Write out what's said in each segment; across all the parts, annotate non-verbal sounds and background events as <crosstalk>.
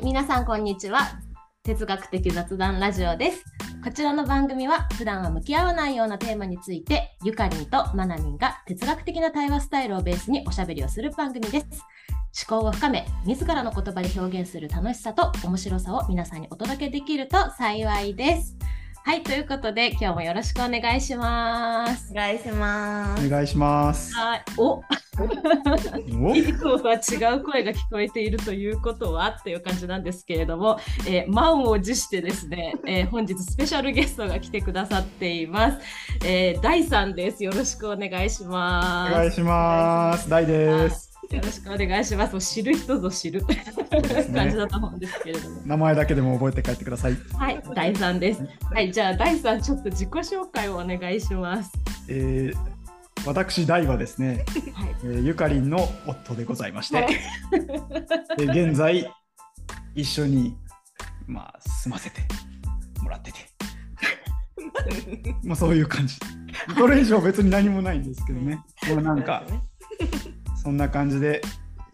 い、皆さんこんにちは。哲学的雑談ラジオです。こちらの番組は普段は向き合わないようなテーマについてゆかりんとまなみんが哲学的な対話スタイルをベースにおしゃべりをする番組です。思考を深め、自らの言葉で表現する楽しさと面白さを皆さんにお届けできると幸いです。はい、ということで今日もよろしくお願いしますお。願いします。お願いします。はい、おお？いつは違う声が聞こえているということはっていう感じなんですけれども、えー満を持してですね、えー本日スペシャルゲストが来てくださっています。えー、大さんです。よろしくお願いしおます。願いします。大です。よろしくお願いします。もう知る人ぞ知る感じだと思うんですけれども。名前だけでも覚えて帰ってください。はい、大さんです。はい、じゃあ大さんちょっと自己紹介をお願いします。えー、私大はですね、はい。えーゆかりんの夫でございまして、はいで現在一緒にまあ住ませてもらってて、<laughs> まあそういう感じ。それ以上別に何もないんですけどね。まあなんかそんな感じで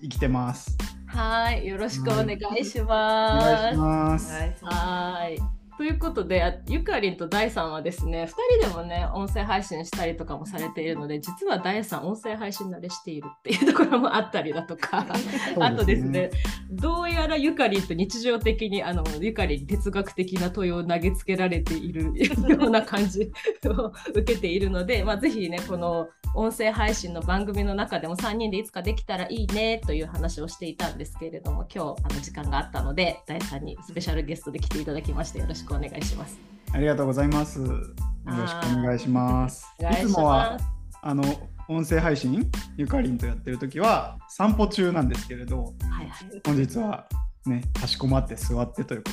生きてます。はい、よろしくお願いしおます。願いします。はい。はい。ということで、あゆかりんと大さんはですね、2人でもね、音声配信したりとかもされているので、実は大さん、音声配信慣れしているっていうところもあったりだとか、<laughs> あとですね、どうやらゆかりんと日常的にあのゆかりんに哲学的な問いを投げつけられているような感じを受けているので、まあ、ぜひね、この音声配信の番組の中でも3人でいつかできたらいいねという話をしていたんですけれども、今日あの時間があったので、大さんにスペシャルゲストで来ていただきまして、よろしくお願いします。ありがとうございます。よろしくお願いします。いつもは。あの音声配信ゆかりんとやってる時は散歩中なんですけれどはいはい。本日はねかしこまって座ってというこ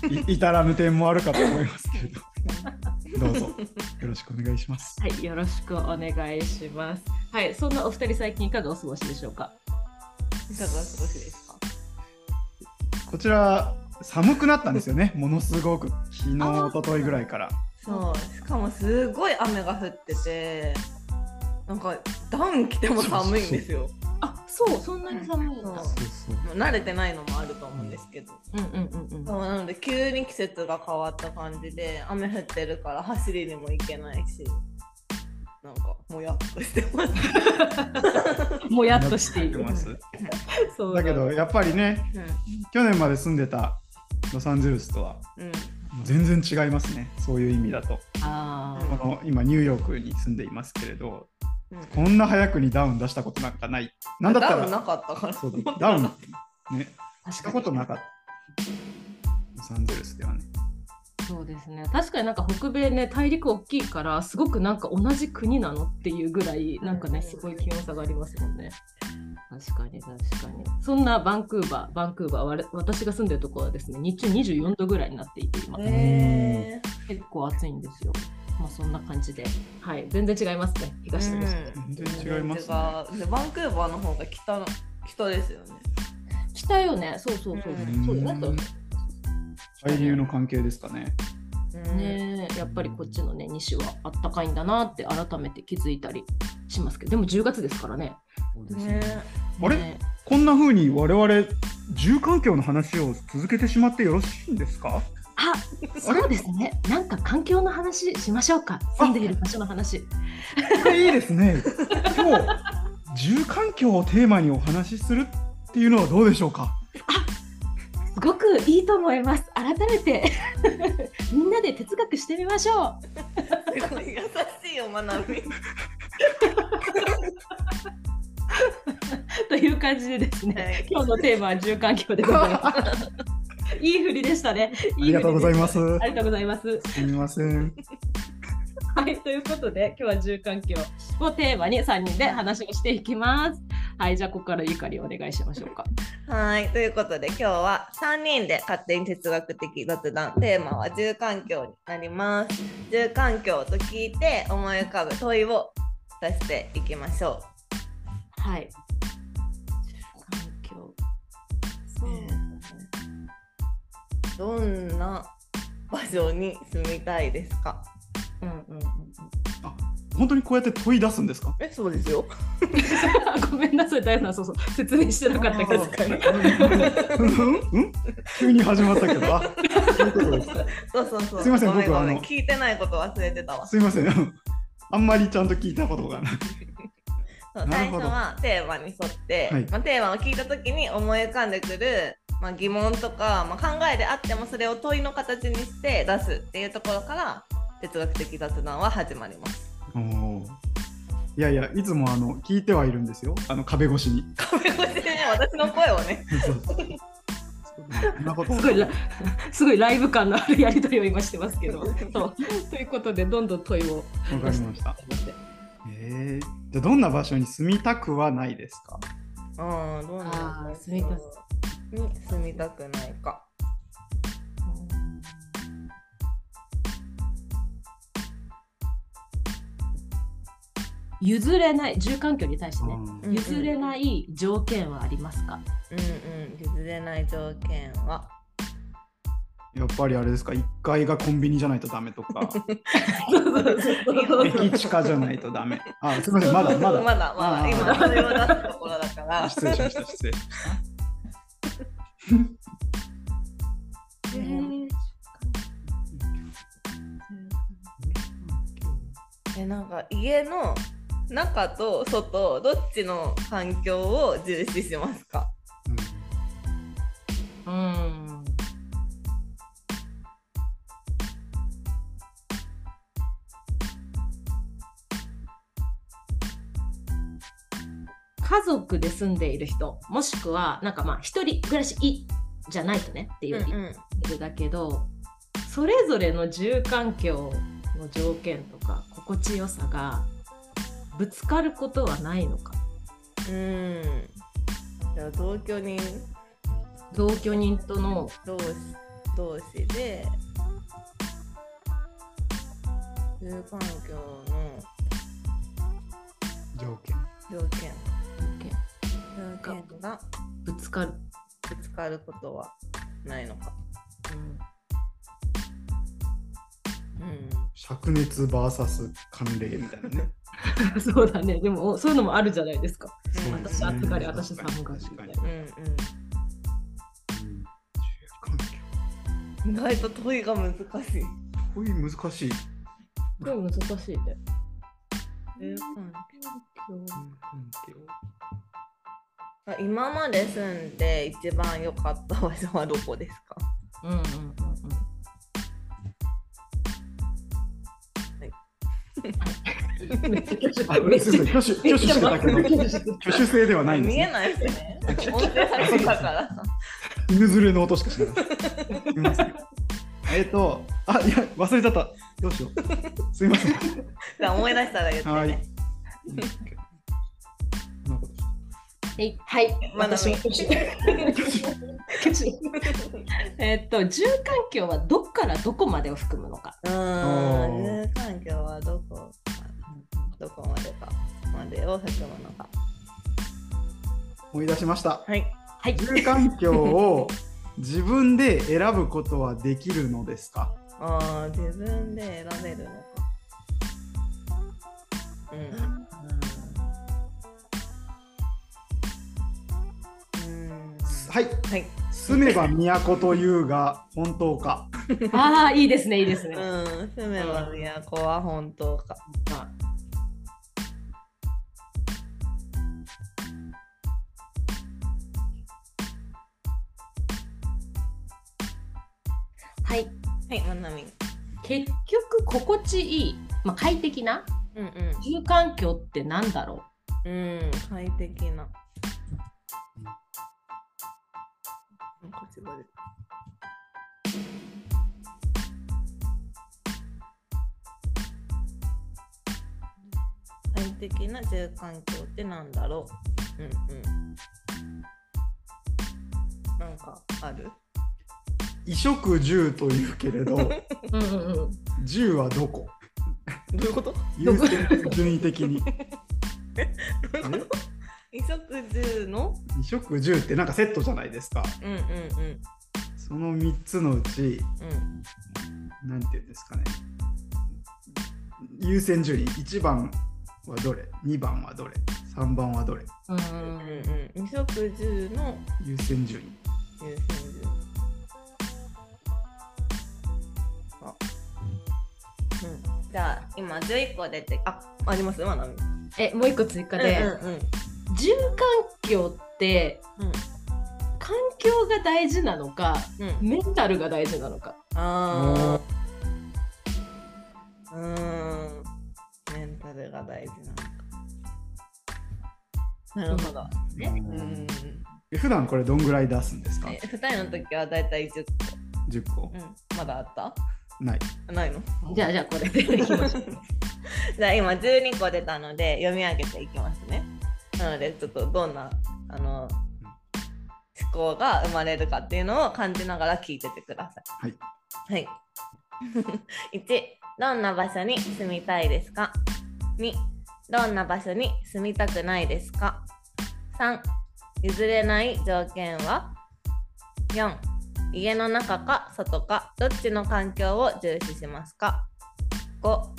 とでい <laughs> 至らぬ点もあるかと思いますけれどどうぞ <laughs> よろしくお願いします。はい、よろしくお願いします。はい、そんなお二人最近いかがお過ごしでしょうか？いかがお過ごしですか？こちら寒くなったんですよね <laughs> ものすごく昨日一昨日ぐらいから。そう、しかもすごい雨が降ってて、なんかダウン着ても寒いんですよ。あ、そう、そんなに寒いんだ。そうそうそうもう慣れてないのもあると思うんですけど。うんうんうんうん。そうなので急に季節が変わった感じで雨降ってるから走りにも行けないしなんかもやっとしてます。<laughs> もやっとしている。ますそうだけどやっぱりね去年まで住んでたロサンゼルスとはうん、うん全然違いますねそういう意味だと。あこの今ニューヨークに住んでいますけれどうんこんな早くにダウン出したことなんかない。なんだったダウンならかったから。そうだ <laughs> ダウンねあ、したことなかった。ロサンゼルスではね。そうですね。確かになんか北米ね、大陸大きいから、すごくなんか同じ国なのっていうぐらい、なんかね、すごい気温差がありますもんね。確かに確かに。そんなバンクーバー、バンクーバー、私が住んでるところはですね、日中24度ぐらいになっていて、今、へ結構暑いんですよ。まあそんな感じで。はい、全然違いますね、ー東と西で。うん。全然違いますね。でバンクーバーの方が北の北ですよね。北よね、そうそうそう。うん。そう。だね海流の関係ですかね。ねえ。やっぱりこっちのね西はあったかいんだなって改めて気づいたりしますけど。でも10月ですからね。ね。あれ？ねこんな風に我々住環境の話を続けてしまってよろしいんですか？あそうですねなんか環境の話しましょうか住んでいる場所の話。これいいですね。今日住環境をテーマにお話しするっていうのはどうでしょうか？すごくいいと思います。改めて <laughs> みんなで哲学してみましょう。すごい優しいよ学び。<laughs> という感じでですね、はい今日のテーマは住環境でございます。いい振りでしたね。<laughs> ありがとうございます。ありがとうございます。すみません。はい、ということで、今日は住環境をテーマに3人で話をしていきます。はい、じゃあ、ここからゆかりお願いしましょうか。はい、ということで今日は3人で勝手に哲学的雑談テーマは住環境になります。住環境と聞いて思い浮かぶ問いを出していきましょはい。どんな場所に住みたいですか？うんうんうんうん。本当にこうやって問い出すんですか？え、そうですよ。<laughs> ごめんなさい、大さん、そうそう、説明してなかったけど。うんうん急に始まったけど、あそういうことですか。そうそうそう。すいません僕はあ聞いてないこと忘れてたわ。すいません。あんまりちゃんと聞いたことがない。そうなるほど最初はテーマに沿って、はいまあ、テーマを聞いた時に思い浮かんでくる、まあ、疑問とか、まあ、考えであってもそれを問いの形にして出すっていうところから哲学的雑談は始まります。いやいや、いつもあの聞いてはいるんですよ。あの壁越しに。壁越しでね私の声をね <laughs> すごいラすごいライブ感のあるやり取りを今してますけど。そうということで、どんどん問いを。わかりました。えー、じゃあどんな場所に住みたくはないですか？うんどうなんあー住みたくに住みたくないか。譲れない、住環境に対してね、うん。譲れない条件はありますか、うんうん譲れない条件はやっぱりあれですか、1階がコンビニじゃないとダメとか、駅地下じゃないとダメ。あ、すみません、まだまだ。まだまだ。今それを出すところだから。失礼しました、失礼しました。えー。えなんか家の中と外どっちの環境を重視しますか？うん家族で住んでいる人もしくはなんかまあ一人暮らしいじゃないとねっていううんうん。いるだけど、それぞれの住環境の条件とか心地よさがぶつかることはないのか。うん。じゃあ同居人。同居人との同士同士で住環境の条件。条件がぶつかる、ぶつかることはないのか。うん。灼熱 VS 寒冷みたいなね。<laughs> そうだね。でもそういうのもあるじゃないですか。そうですね。私暑がり私寒がりみたいな。うんうん。意外と問いが難しい。こういう難しい。でも難しいね。住環住環境境今まで住んで一番良かった場所はどこですか？うんうんうんうんめっちゃ挙手あ、嬉しい。挙手、挙手してたけど、挙手制ではないんですね。見えないですね。音声配信だから。犬連れの音しかしない。えっと、あ、いや、忘れちゃった。どうしよう。すみません。じゃあ思い出したら言ってね。はい。<laughs> はい、はい、まだ私も挙手えっと住環境はどっからどこまでを含むのかうーん、住環境はどこどこまでかまでを含むのか。思い出しました。はい。はい住環境を <laughs> 自分で選ぶことはできるのですか？ああ、自分で選べるのか。うん。はい。はい。住めば都というが本当か。<laughs> ああいいですねいいですね、うん、住めば都は本当か。はいはい、まなみ。結局心地いい、まあ、快適なうんうん。住環境ってなんだろうん、快適な。なんか違う快適な住環境ってなんだろう？うんうん。なんかある？衣食住というけれど、う、うんうんうん、住はどこ？どういうこと？優先順位的に。<laughs> どういうこと？衣食住の？衣食住ってなんかセットじゃないですか。うんうんうん。その3つのうち、うん。なんていうんですかね。優先順位。1番はどれ？2番はどれ？3番はどれ？ううんうんんうん。二食十の？優先順位。優先順位。あ。うん。じゃあ今11個出てああります？まなみえもう一個追加で、うんうん住環境ってうん。環境が大事なのかうん。うんメンタルが大事なのか。あー。うーん。メンタルが大事なのか。なるほど。ね。うん。え普段これどんぐらい出すんですか？え2人の時はだいたい10 10個個、うん、まだあった？ない。ないの？じゃあじゃあこれでいきましょう。<laughs> じゃあ今12個出たので読み上げていきますね。なのでちょっとどんなあの思考が生まれるかっていうのを感じながら聞いててください。はい。はい。<laughs> 1、どんな場所に住みたいですか ?2、どんな場所に住みたくないですか ?3、譲れない条件は ?4、家の中か外かどっちの環境を重視しますか ?5、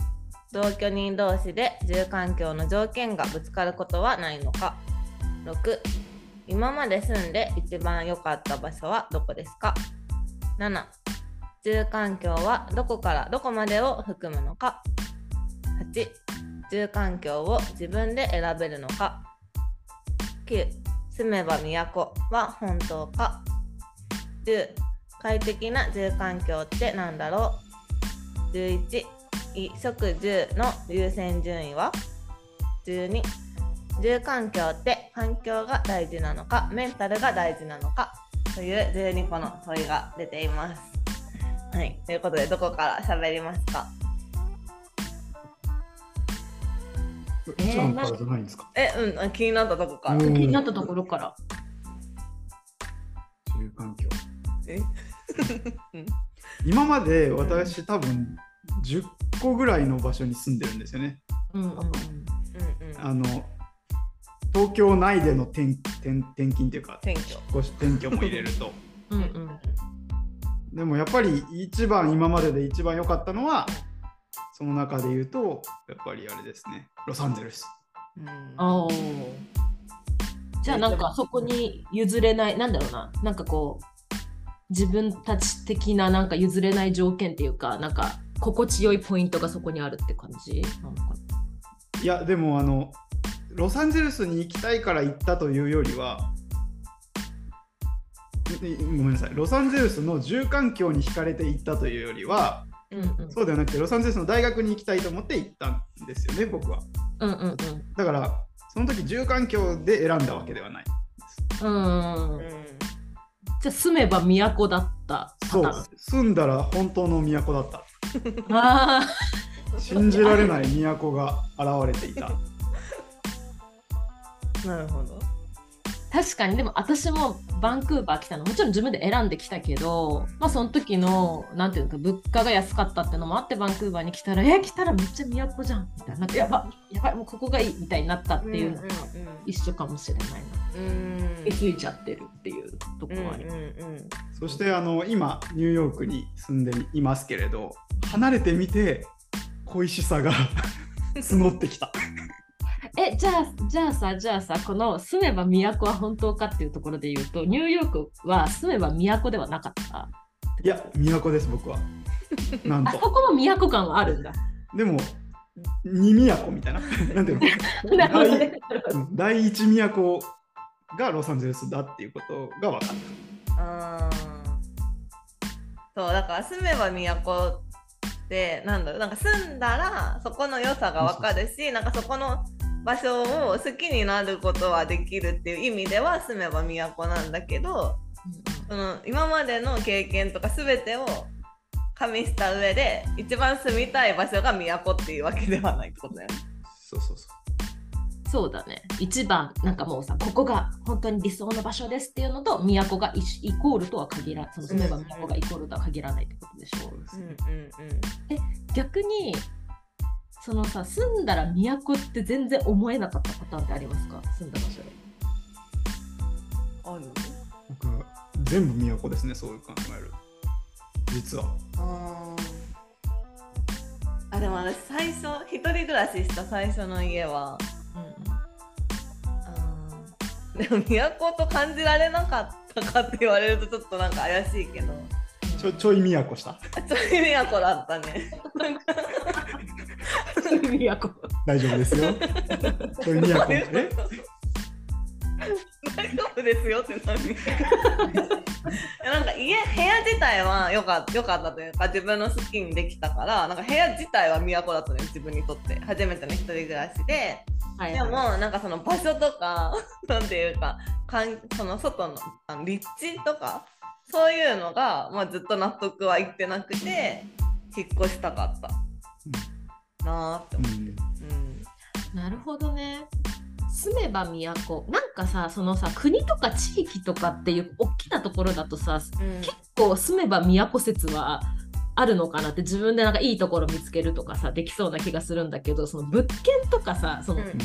同居人同士で住環境の条件がぶつかることはないのか。6今まで住んで一番良かった場所はどこですか？7住環境はどこからどこまでを含むのか？8住環境を自分で選べるのか？9住めば都は本当か？10快適な住環境って何だろう？11衣食住の優先順位は？12住環境って環境が大事なのかメンタルが大事なのかという12個の問いが出ています。はい、ということでどこから喋りますか？えー一番からじゃないんですか？え、うんあ、気になったとこから。うん。気になったところから。住環境。え？<laughs> 今まで私多分10個ぐらいの場所に住んでるんですよね。うんうん。うんうん。あの東京内での転転転勤っていうか選挙。少し転居も入れると。<laughs> うんうん。でもやっぱり一番今までで一番良かったのはその中で言うとやっぱりあれですね。ロサンゼルス。うん。おー。じゃあなんかそこに譲れないなんだろうな。なんかこう自分たち的ななんか譲れない条件っていうかなんか心地よいポイントがそこにあるって感じ？なのか。いやでもあのロサンゼルスに行きたいから行ったというよりはいごめんなさい。ロサンゼルスの住環境に惹かれて行ったというよりはうんうん。そうではなくてロサンゼルスの大学に行きたいと思って行ったんですよね僕は。うんうんだからその時住環境で選んだわけではないうんうん。うん。じゃあ住めば都だったパそう。住んだら本当の都だったあ <laughs> 信じられない都が現れていた <laughs> なるほど。ー確かに。でも私もバンクーバー来たの。もちろん自分で選んできたけどまあその時のなんていうのか物価が安かったってのもあってバンクーバーに来たらえ来たらめっちゃ都じゃん。みたいな。なんかやばやばいもうここがいい。みたいになったっていうのが一緒かもしれないな。うん。うん気づいちゃってるっていうとこはあります。そしてあの今ニューヨークに住んでいますけれど離れてみて恋しさが <laughs> 募ってきたえじゃあじゃあさじゃあさこの住めば都は本当かっていうところで言うとニューヨークは住めば都ではなかった？いや都です僕は。<laughs> なんあそとこも都感はあるんだ。でも二都みたいな。<laughs> なんていうの？<laughs> 第一都がロサンゼルスだっていうことが分かっあーそうだから住めば都ってなんだろうなんか住んだらそこの良さがわかるしなんかそこの場所を好きになることはできるっていう意味では住めば都なんだけどその今までの経験とか全てを加味した上で一番住みたい場所が都っていうわけではないってことだよね。たそうそうそう。そうだね。一番なんかもうさここが本当に理想の場所ですっていうのと都がイイコールとは限らその住めば都がイコールとは限らないってことでしょ。そうですねうんうん。逆にそのさ住んだら都って全然思えなかったパターンってありますか？住んだ場所で。うん、ある？僕全部都ですねそういう考える。実は。あー。あでも私最初一人暮らしした最初の家はあー。でも都と感じられなかったかって言われるとちょっとなんか怪しいけどちょちょい都した。ちょい都だったね。都。大丈夫ですよ。ちょい都。え？大丈夫ですよって何？なんか家部屋自体は良か良かったというか自分の好きにできたからなんか部屋自体は都だったね自分にとって。初めての一人暮らしで。はいでもなんかその場所とかなんていうかかんその外のあの立地とかそういうのが、まあ、ずっと納得はいってなくて引っ越したかった。なーって思って。うん。なるほどね。住めば都。なんかさそのさ国とか地域とかっていう大きなところだとさうん。結構住めば都説はあるのかなって自分でなんかいいところ見つけるとかさできそうな気がするんだけどその物件とかさその、うんうん。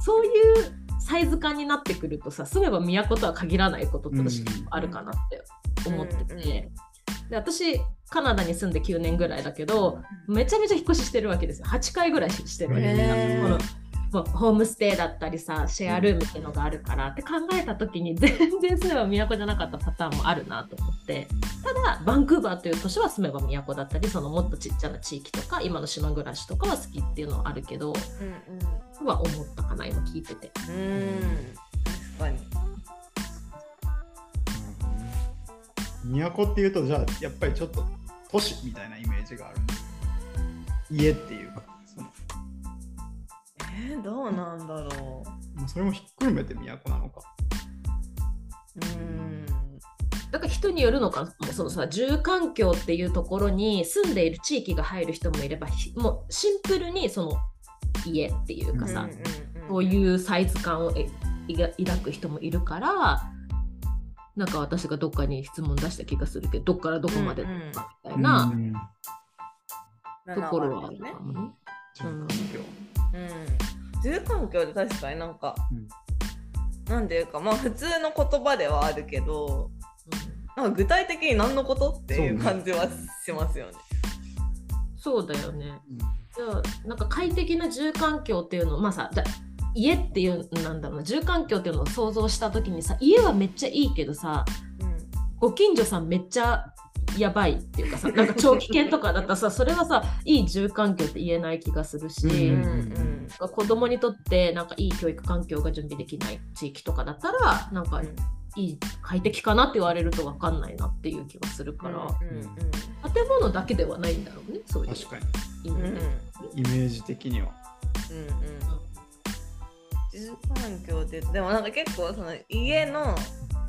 そういうサイズ感になってくるとさ住めば都とは限らないことって私うんあるかなって思ってて、で私カナダに住んで9年ぐらいだけどめちゃめちゃ引っ越ししてるわけですよ。8回ぐらいしてる。わけですよへーこのもうホームステイだったりさシェアルームっていうのがあるからって考えた時に <laughs> 全然住めば都じゃなかったパターンもあるなと思って。ただバンクーバーという都市は住めば都だったりそのもっとちっちゃな地域とか今の島暮らしとかは好きっていうのはあるけどうんは思ったかな今聞いてて。うん。うん。確かに都っていうとじゃあやっぱりちょっと都市みたいなイメージがある。家っていうかえー、どうなんだろまあ、それもひっくるめて都なのか。ううんだから人によるのか。もそのさ住環境っていうところに住んでいる地域が入る人もいればひもうシンプルにその家っていうかさ、うんういうサイズ感をえいが抱く人もいるからなんか私がどっかに質問出した気がするけどどっからどこまでとかみたいなうんところはあるねかもね。住環境。うん。住環境で確かになんか、うんなんていうかまあ普通の言葉ではあるけどなんか具体的に何のことっていうそうね感じはしますよね。そうだよね。じゃあなんか快適な住環境っていうのをまあさじゃあ家っていうなんだろうな。住環境っていうのを想像した時にさ家はめっちゃいいけどさご近所さんめっちゃやばいっていうかさなんか長期犬とかだったらさ <laughs> それはさいい住環境って言えない気がするし、うんうん子供にとってなんかいい教育環境が準備できない地域とかだったらなんかいい快適かなって言われると分かんないなっていう気がするから、うんうん建物だけではないんだろうねそういう。確かに。うんうんイメージ的には。うんうん。住環境ででもなんか結構その家の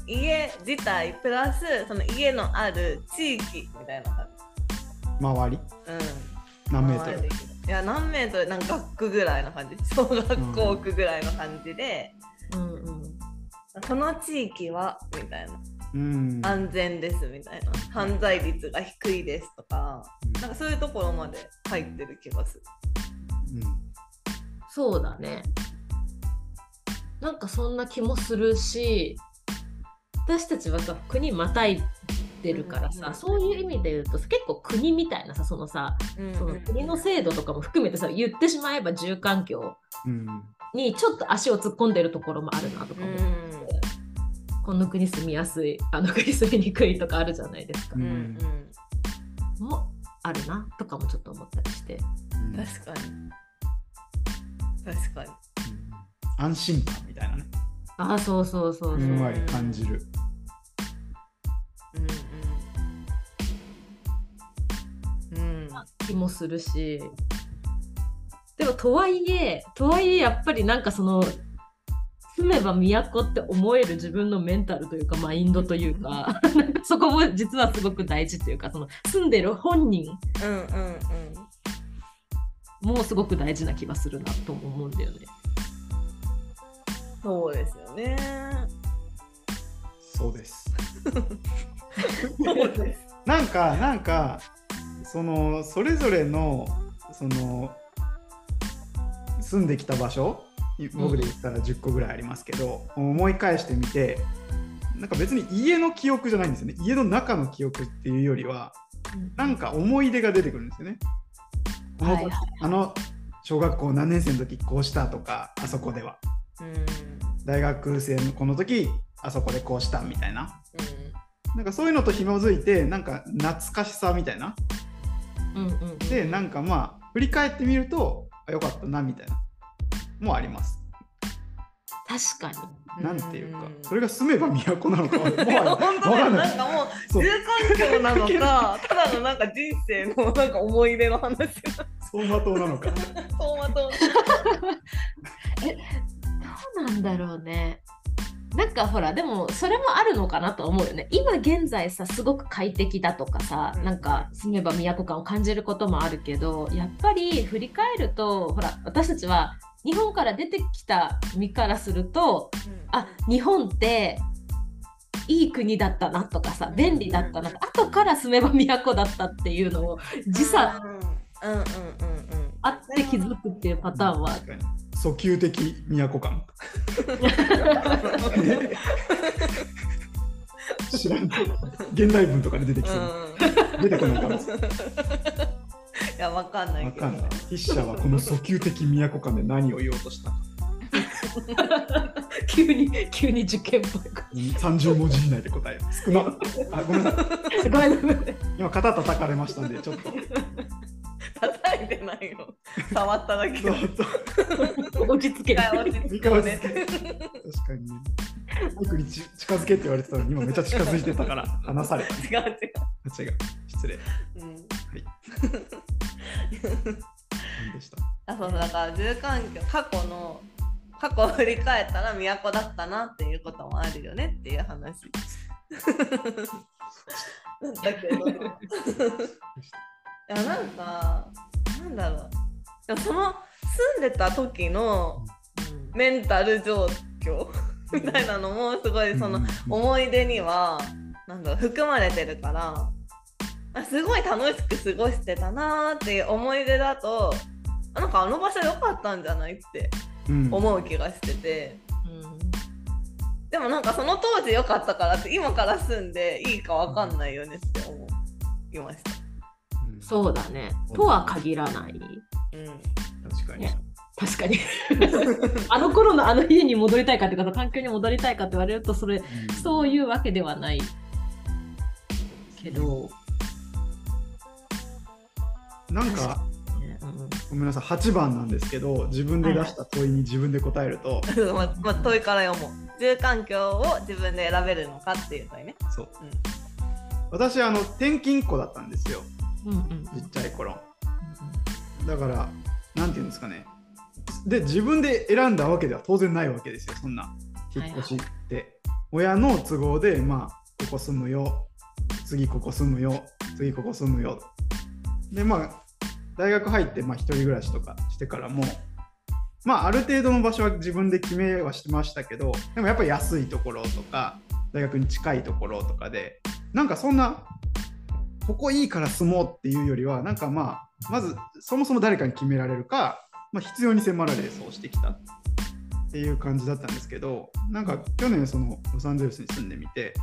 家自体プラスその家のある地域みたいな感周り？じ。うん。何メートル？いや何メートル？なんか学区ぐらいの感じ。小学校区ぐらいの感じで、うんうん。この地域はみたいな。うん。安全ですみたいな。犯罪率が低いですとか。なんかそういうところまで入ってる気がする。そうだね。なんかそんな気もするし、私たちはさ、国またいでるからさ、うんうんそういう意味で言うと結構国みたいなさ、そのさ、うんその国の制度とかも含めてさ、言ってしまえば住環境うんにちょっと足を突っ込んでるところもあるなとか思って、この国住みやすい、あの国住みにくいとかあるじゃないですか。う。うんんうん。もあるなとかもちょっと思ったりして。うん。確かに。確かに。安心感みたいなねああ、そうそうそうそう。ふんわり感じる。うんうん。うん。気もするし。でもとはいえとはいえやっぱりなんかその住めば都って思える自分のメンタルというかマインドというかなんかそこも実はすごく大事というかその住んでる本人うんうんうん。もすごく大事な気がするなとも思うんだよね。そうですよね。そうです。そうです。なんかなんかそのそれぞれのその住んできた場所僕で言ったら10個ぐらいありますけど、思い返してみてなんか別に家の記憶じゃないんですよね。家の中の記憶っていうよりはなんか思い出が出てくるんですよね。はいはい。あの小学校何年生の時こうしたとかあそこでは。うん大学生のこの時あそこでこうしたみたいな。うなんかそういうのと紐づいてなんか懐かしさみたいな。うんうん。うんでなんかまあ振り返ってみるとあよかったなみたいな。もあります。確かに。んなんていうか。んそれが住めば都なのか <laughs> も本当だなんかもう住環境なのかただのなんか人生のなんか思い出の話。が <laughs> 走馬灯なのか。<laughs> 走馬灯。どうなんだろうね。なんかほらでもそれもあるのかなと思うよね。今現在さすごく快適だとかさ、うんなんか住めば都感を感じることもあるけどやっぱり振り返るとほら私たちは日本から出てきた身からするとあ日本っていい国だったなとかさ便利だったな後から住めば都だったっていうのを時差うんうんうんうんうんあって気づくっていうパターンは確かに訴求的都感。知らん現代文とかで出てきそう。うん出てこないかもい。いやわかんないわかんない。筆者はこの訴求的都感で何を言おうとしたか。<laughs> 急に急に受験っぽい30文字以内で答える。少な。あ、ごめんなさい。<laughs> 今肩叩かれましたんで、ちょっと。叩いてないよ触っただけ。そうそう。落ち着け。落ち着三河くね。です確かに。ね。マイクにち近づけって言われてたのに、今めっちゃ近づいてたから、<laughs> 話された。違う違う。違う。失礼。うん。何でした？あそうそうだから住環境過去の過去を振り返ったら都だったなっていうこともあるよねっていう話。<laughs> だけど。いやなんかなんだろう。でもその住んでた時のメンタル状況みたいなのもすごいその思い出にはなんだろう含まれてるからあすごい楽しく過ごしてたなーっていう思い出だとあなんかあの場所良かったんじゃないってうん。思う気がしてて、でもなんかその当時良かったからって今から住んでいいかわかんないよねって思いました。うんそうだね。とは限らない。うん。確かに。ね。確かに。<laughs> あの頃のあの家に戻りたいかっていうか環境に戻りたいかって言われるとそれうん。そういうわけではない。けど、なんか、ね。うん。ごめんなさい、8番なんですけど、自分で出した問いに自分で答えると、ままあ、問いから読もう。住環境を自分で選べるのかっていう問いね。そう。うん。私、あの、転勤っ子だったんですよ、うんうんちっちゃい頃。だから、なんていうんですかね。で、自分で選んだわけでは当然ないわけですよ、そんな引っ越しって。親の都合で、まあ、ここ住むよ、次ここ住むよ、次ここ住むよ。で、まあ、大学入って、まあ、一人暮らしとかしてからも、まあ、ある程度の場所は自分で決めはしてましたけど、でもやっぱり安いところとか、大学に近いところとかで、なんかそんな、ここいいから住もうっていうよりは、なんかまあ、まずそもそも誰かに決められるか、まあ、必要に迫られそうしてきたっていう感じだったんですけど、なんか去年そのロサンゼルスに住んでみて、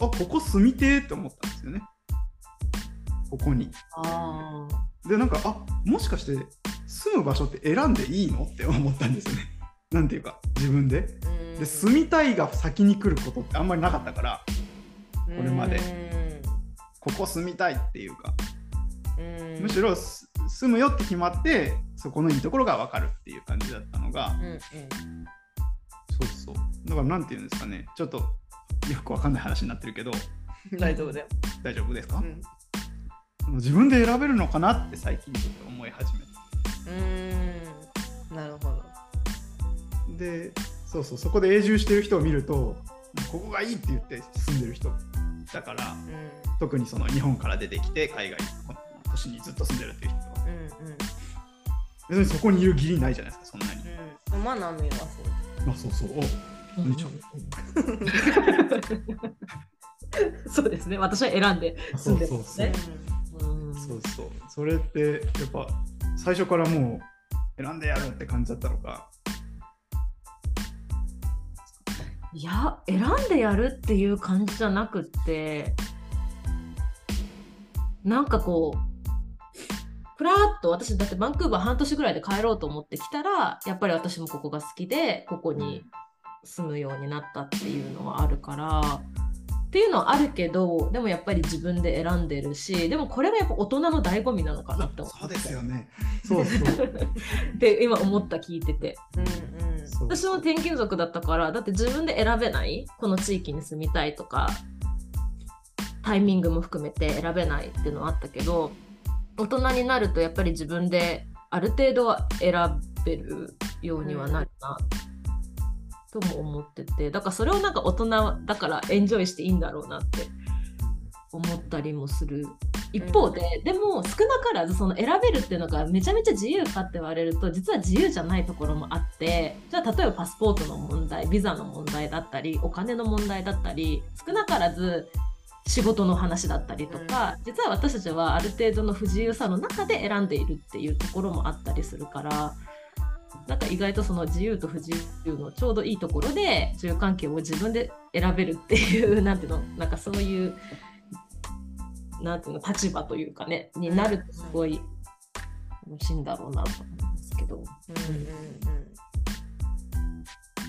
あここ住みてーって思ったんですよね。ここに。あで、なんか、あもしかして住む場所って選んでいいの？って思ったんですよね。なんていうか、自分で。で、住みたいが先に来ることってあんまりなかったから、これまでここ住みたいっていうか、うん。むしろす住むよって決まってそこのいいところが分かるっていう感じだったのが、うんうん。そうそう。だからなんていうんですかね。ちょっとよく分かんない話になってるけど。<laughs> 大丈夫だよ。大丈夫ですか、うん。自分で選べるのかなって最近ちょっと思い始めうーん。なるほど。たでそうそう。そこで永住してる人を見るとここがいいって言って住んでる人だからうん。特にその日本から出てきて海外の都市にずっと住んでるっていう人は。うんうん。別にそこにいる義理ないじゃないですかそんなに、うん。マナミはそう。まあそうそう。お兄ちゃん。<laughs> そうですね。私は選んで住んでますね。うん。そうそう。それってやっぱ最初からもう選んでやるって感じだったのかいや選んでやるっていう感じじゃなくってなんかこうふらっと私だってバンクーバー半年ぐらいで帰ろうと思ってきたらやっぱり私もここが好きでここに住むようになったっていうのはあるからっていうのはあるけどでもやっぱり自分で選んでるしでもこれがやっぱ大人の醍醐味なのかなって思ってそうですよね。そうそう。で今思った聞いててうんうん私も転勤族だったからだって自分で選べないこの地域に住みたいとかタイミングも含めて選べないっていうのはあったけど大人になるとやっぱり自分である程度は選べるようにはなるな、とも思っててだからそれをなんか大人だからエンジョイしていいんだろうなって思ったりもする。一方で、でも少なからずその選べるっていうのがめちゃめちゃ自由かって言われると実は自由じゃないところもあってじゃあ例えばパスポートの問題ビザの問題だったりお金の問題だったり少なからず仕事の話だったりとか、実は私たちはある程度の不自由さの中で選んでいるっていうところもあったりするからなんか意外とその自由と不自由のちょうどいいところで住環境を自分で選べるっていうなんていうのなんかそういうなんていうの立場というかねになるとすごい楽しいんだろうなと思いますけどうんうん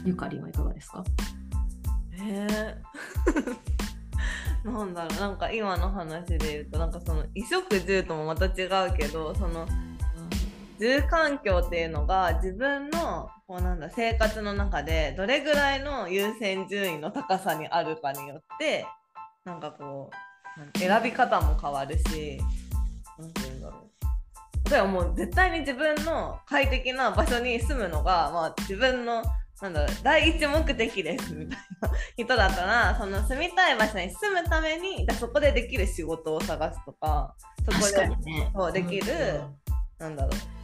ゆかりんはいかがですかえ <laughs> なんだろうなんか今の話で言うとなんかその衣食住ともまた違うけどその住環境っていうのが自分のこうなんだ生活の中でどれぐらいの優先順位の高さにあるかによってなんかこう選び方も変わるしなんて言うんだろう。例えばもう絶対に自分の快適な場所に住むのが、まあ、自分のなんだろう第一目的ですみたいな人だったらその住みたい場所に住むためにじゃあそこでできる仕事を探すとかそこでにね。そうできるなんだろう、うん、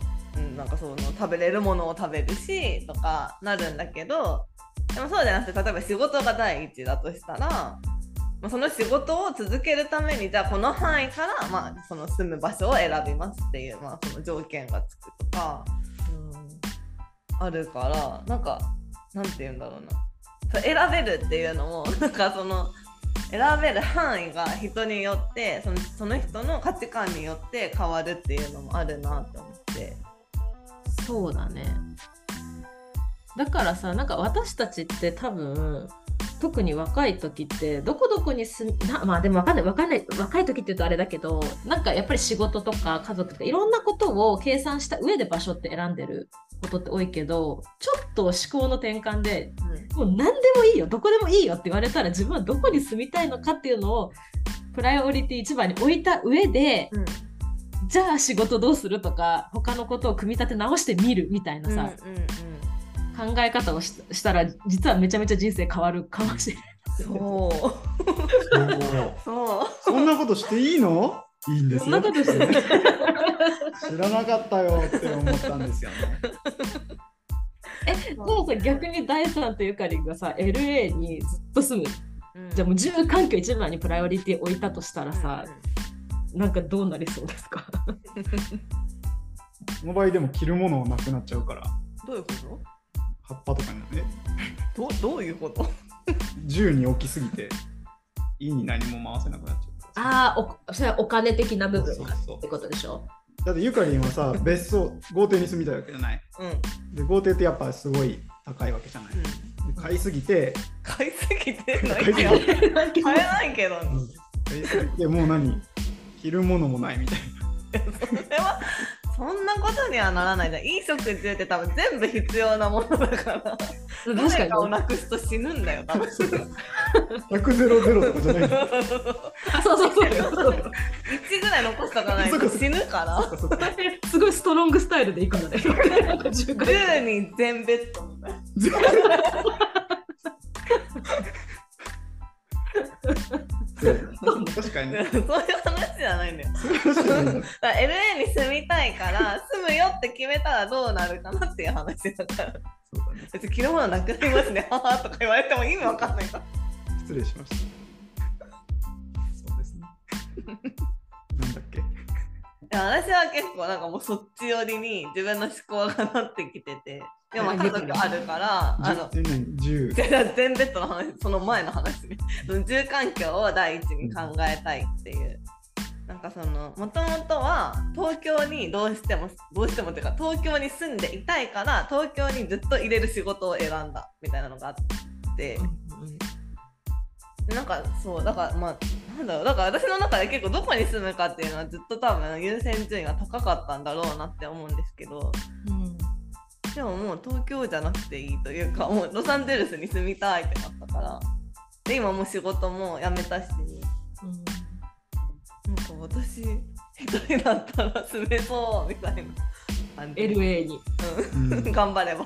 なんかその食べれるものを食べるしとかなるんだけどでもそうじゃなくて例えば仕事が第一だとしたら、まあ、その仕事を続けるためにじゃあこの範囲から、まあ、その住む場所を選びますっていう、まあ、その条件がつくとか、うん、あるからなんかなんて言うんだろうな選べるっていうのも <laughs> なんかその選べる範囲が人によってそのその人の価値観によって変わるっていうのもあるなって思って。そうだね。だからさなんか私たちって多分特に若い時ってどこどこに住みなまあでも分かんない分かんない若い時って言うとあれだけどなんかやっぱり仕事とか家族とかいろんなことを計算した上で場所って選んでることって多いけどちょっと思考の転換でもう何でもいいよどこでもいいよって言われたら自分はどこに住みたいのかっていうのをプライオリティ一番に置いた上でうんじゃあ仕事どうするとか他のことを組み立て直してみるみたいなさ、うんうんうん考え方をししたら実はめちゃめちゃ人生変わるかもしれない。そう。そう。そんなことしていいの？いいんですよ。そんなことして知らなかったよって思ったんですよね。えでもさ逆に大さんとゆかりんがさ LA にずっと住む。じゃあもう住環境一番にプライオリティ置いたとしたらさ、なんかどうなりそうですか？その場合でも着るものなくなっちゃうからどういうこと葉っぱとかにね。どどういうこと？銃に置きすぎていいに何も回せなくなっちゃうああおそれはお金的な部分ってことでしょ？だってゆかりんはさ別荘豪邸に住みたいわけじゃない。うん。で豪邸ってやっぱすごい高いわけじゃない、で買いすぎて、買いすぎてない買いすぎやて。買えないけどね。買いすぎてもう何？着るものもないみたいそれはそんなことにはならないじゃん。いい食住って多分全部必要なものだから。確か誰かをになくすと死ぬんだよ多分。な100ゼロゼロとかじゃないそうそうそう。1ぐらい残しとかないと死ぬから。すごいストロングスタイルでいくのね。<laughs> 10に全ベッドみたいな <laughs> 確かに。ねそういう話じゃないんだよ <laughs> だ LA に住みたいから住むよって決めたらどうなるかなっていう話だから。そうだね。別に着るものなくなりますね。<laughs> ははとか言われても意味わかんないから。失礼しました。そうですね。<laughs> なんだっけ？私は結構なんかもうそっち寄りに自分の思考がなってきててでもまあ家族あるからあのじゅ何10じゃあ全ベッドの話その前の話ね住環境を第一に考えたいっていう。なんかそのもともとは東京にどうしてもどうしてもっていうか東京に住んでいたいから東京にずっと入れる仕事を選んだみたいなのがあって、なんかそうだからまあなんだろうだから私の中で結構どこに住むかっていうのはずっと多分優先順位が高かったんだろうなって思うんですけど。うんでももう東京じゃなくていいというかもうロサンゼルスに住みたいってなったから。で今もう仕事も辞めたし。なんか私一人だったら住めそうみたいな感じ。LA に。うん。うん。頑張れば。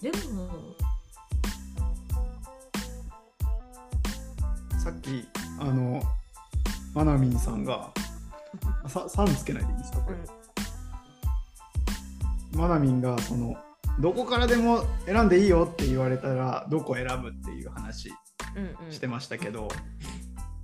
でも、さっきあのマナミンさんがささんつけないでいいですか？これ、マナミンがそのどこからでも選んでいいよって言われたらどこ選ぶっていう話うんうんうんしてましたけど、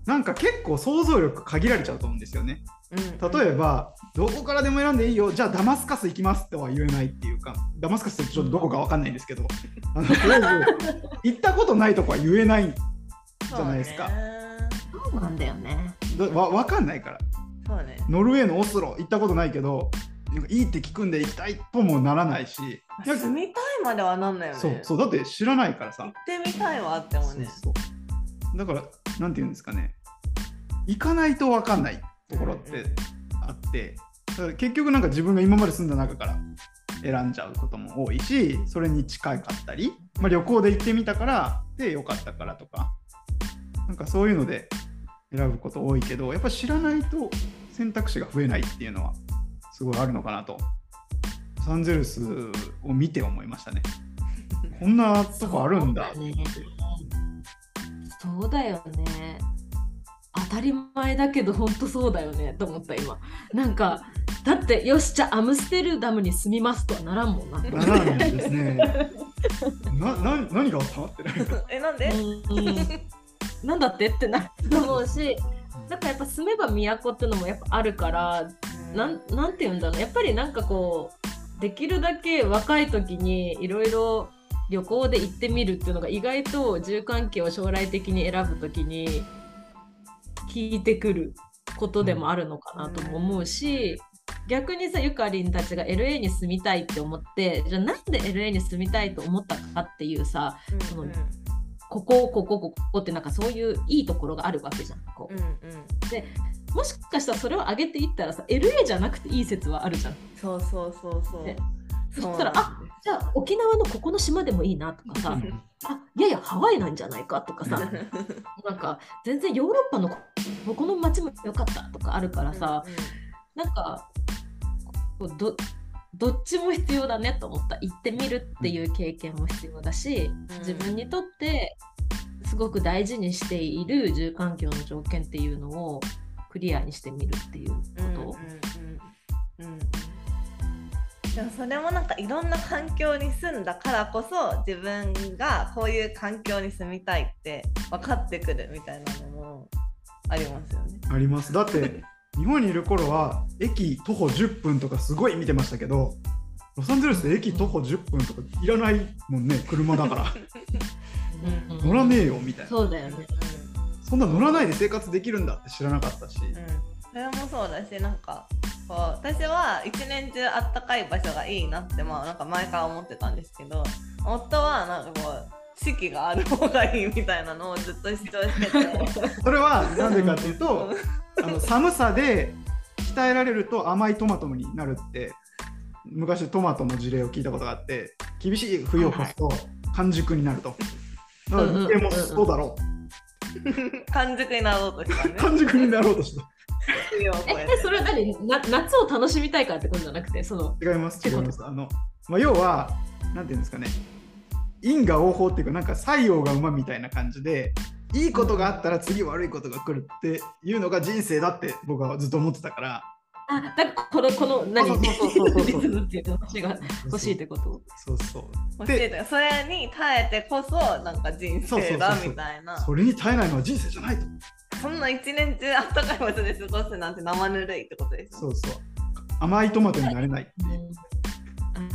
なんか結構想像力限られちゃうと思うんですよね。例えば、どこからでも選んでいいよ、じゃあダマスカス行きますとは言えないっていうか、ダマスカスってちょっとどこかわかんないんですけど、<laughs> あのとりあえず行ったことないとこは言えないじゃないですか。そうなんだよね。だわわかんないから。そうねノルウェーのオスロ行ったことないけど、なんかいいって聞くんで行きたいともならないし、住みたいまではなんないよね。そうそうだって知らないからさ。行っ。てみたいはあってもね。そうだから、なんて言うんですかね、行かないと分かんないところってあって、だから結局なんか自分が今まで住んだ中から選んじゃうことも多いし、それに近かったり、まあ、旅行で行ってみたからでよかったからとか、なんかそういうので選ぶこと多いけど、やっぱ知らないと選択肢が増えないっていうのはすごいあるのかなと。ロサンゼルスを見て思いましたね。<laughs> こんなとこあるんだ。そうね。そうだよね。当たり前だけど本当そうだよねと思った今。なんかだってよしじゃあアムステルダムに住みますとはならんもんな。ならないですね。<laughs> な、な、何があったってなる？<laughs> えなんで？なんだって？ってなると思うし、なんかやっぱ住めば都ってのもやっぱあるから、なんなんて言うんだろう。やっぱりなんかこうできるだけ若い時にいろいろ旅行で行ってみるっていうのが意外と住環境を将来的に選ぶ時に聞いてくることでもあるのかなとも思うし、逆にさゆかりんたちが LA に住みたいって思ってじゃあなんで LA に住みたいと思ったかっていうさうんそのここここここってなんかそういういいところがあるわけじゃん。こう。うんうんもしかしたらそれを上げていったらさ LA じゃなくていい説はあるじゃん。そうそうそうそう。ね。そそうしたらあじゃあ沖縄のここの島でもいいなとかさあいやいやハワイなんじゃないかとかさ <laughs> なんか全然ヨーロッパのこここの街も良かったとかあるからさなんかこうどどっちも必要だねと思った。行ってみるっていう経験も必要だしうん。自分にとってすごく大事にしている住環境の条件っていうのをクリアにしてみるっていうこと？でもそれもなんかいろんな環境に住んだからこそ自分がこういう環境に住みたいって分かってくるみたいなのもありますよね。あります。<laughs> だって、日本にいる頃は、駅徒歩10分とかすごい見てましたけど、ロサンゼルスで駅徒歩10分とかいらないもんね、車だから。うん乗らねえよみたいな。そうだよね。そんな乗らないで生活できるんだって知らなかったし。うん、それもそうだしなんかこう私は一年中あったかい場所がいいなってまあなんか前から思ってたんですけど夫はなんかこう四季がある方がいいみたいなのをずっと主張してて。<laughs> それはなんでかっていうと、あの寒さで鍛えられると甘いトマトになるって昔トマトの事例を聞いたことがあって厳しい冬を越すと完熟になると。だから人間もそうだろ完熟になろうとしたう。ね完熟になろうとした。えそれは何？な夏を楽しみたいからってことじゃなくてその違います違います。あのまあ、要はなんていうんですかね因果応報っていうかなんか作用が馬みたいな感じでいいことがあったら次悪いことが来るっていうのが人生だって僕はずっと思ってたからあだからこのこの何？リズムっていうの話が欲しいってこと？そうそう欲しいというかそれに耐えてこそなんか人生だみたいな。それに耐えないのは人生じゃないと。そんな一年中あったかい場所で過ごすなんて生ぬるいってことですそうそう。甘いトマトになれないっていう。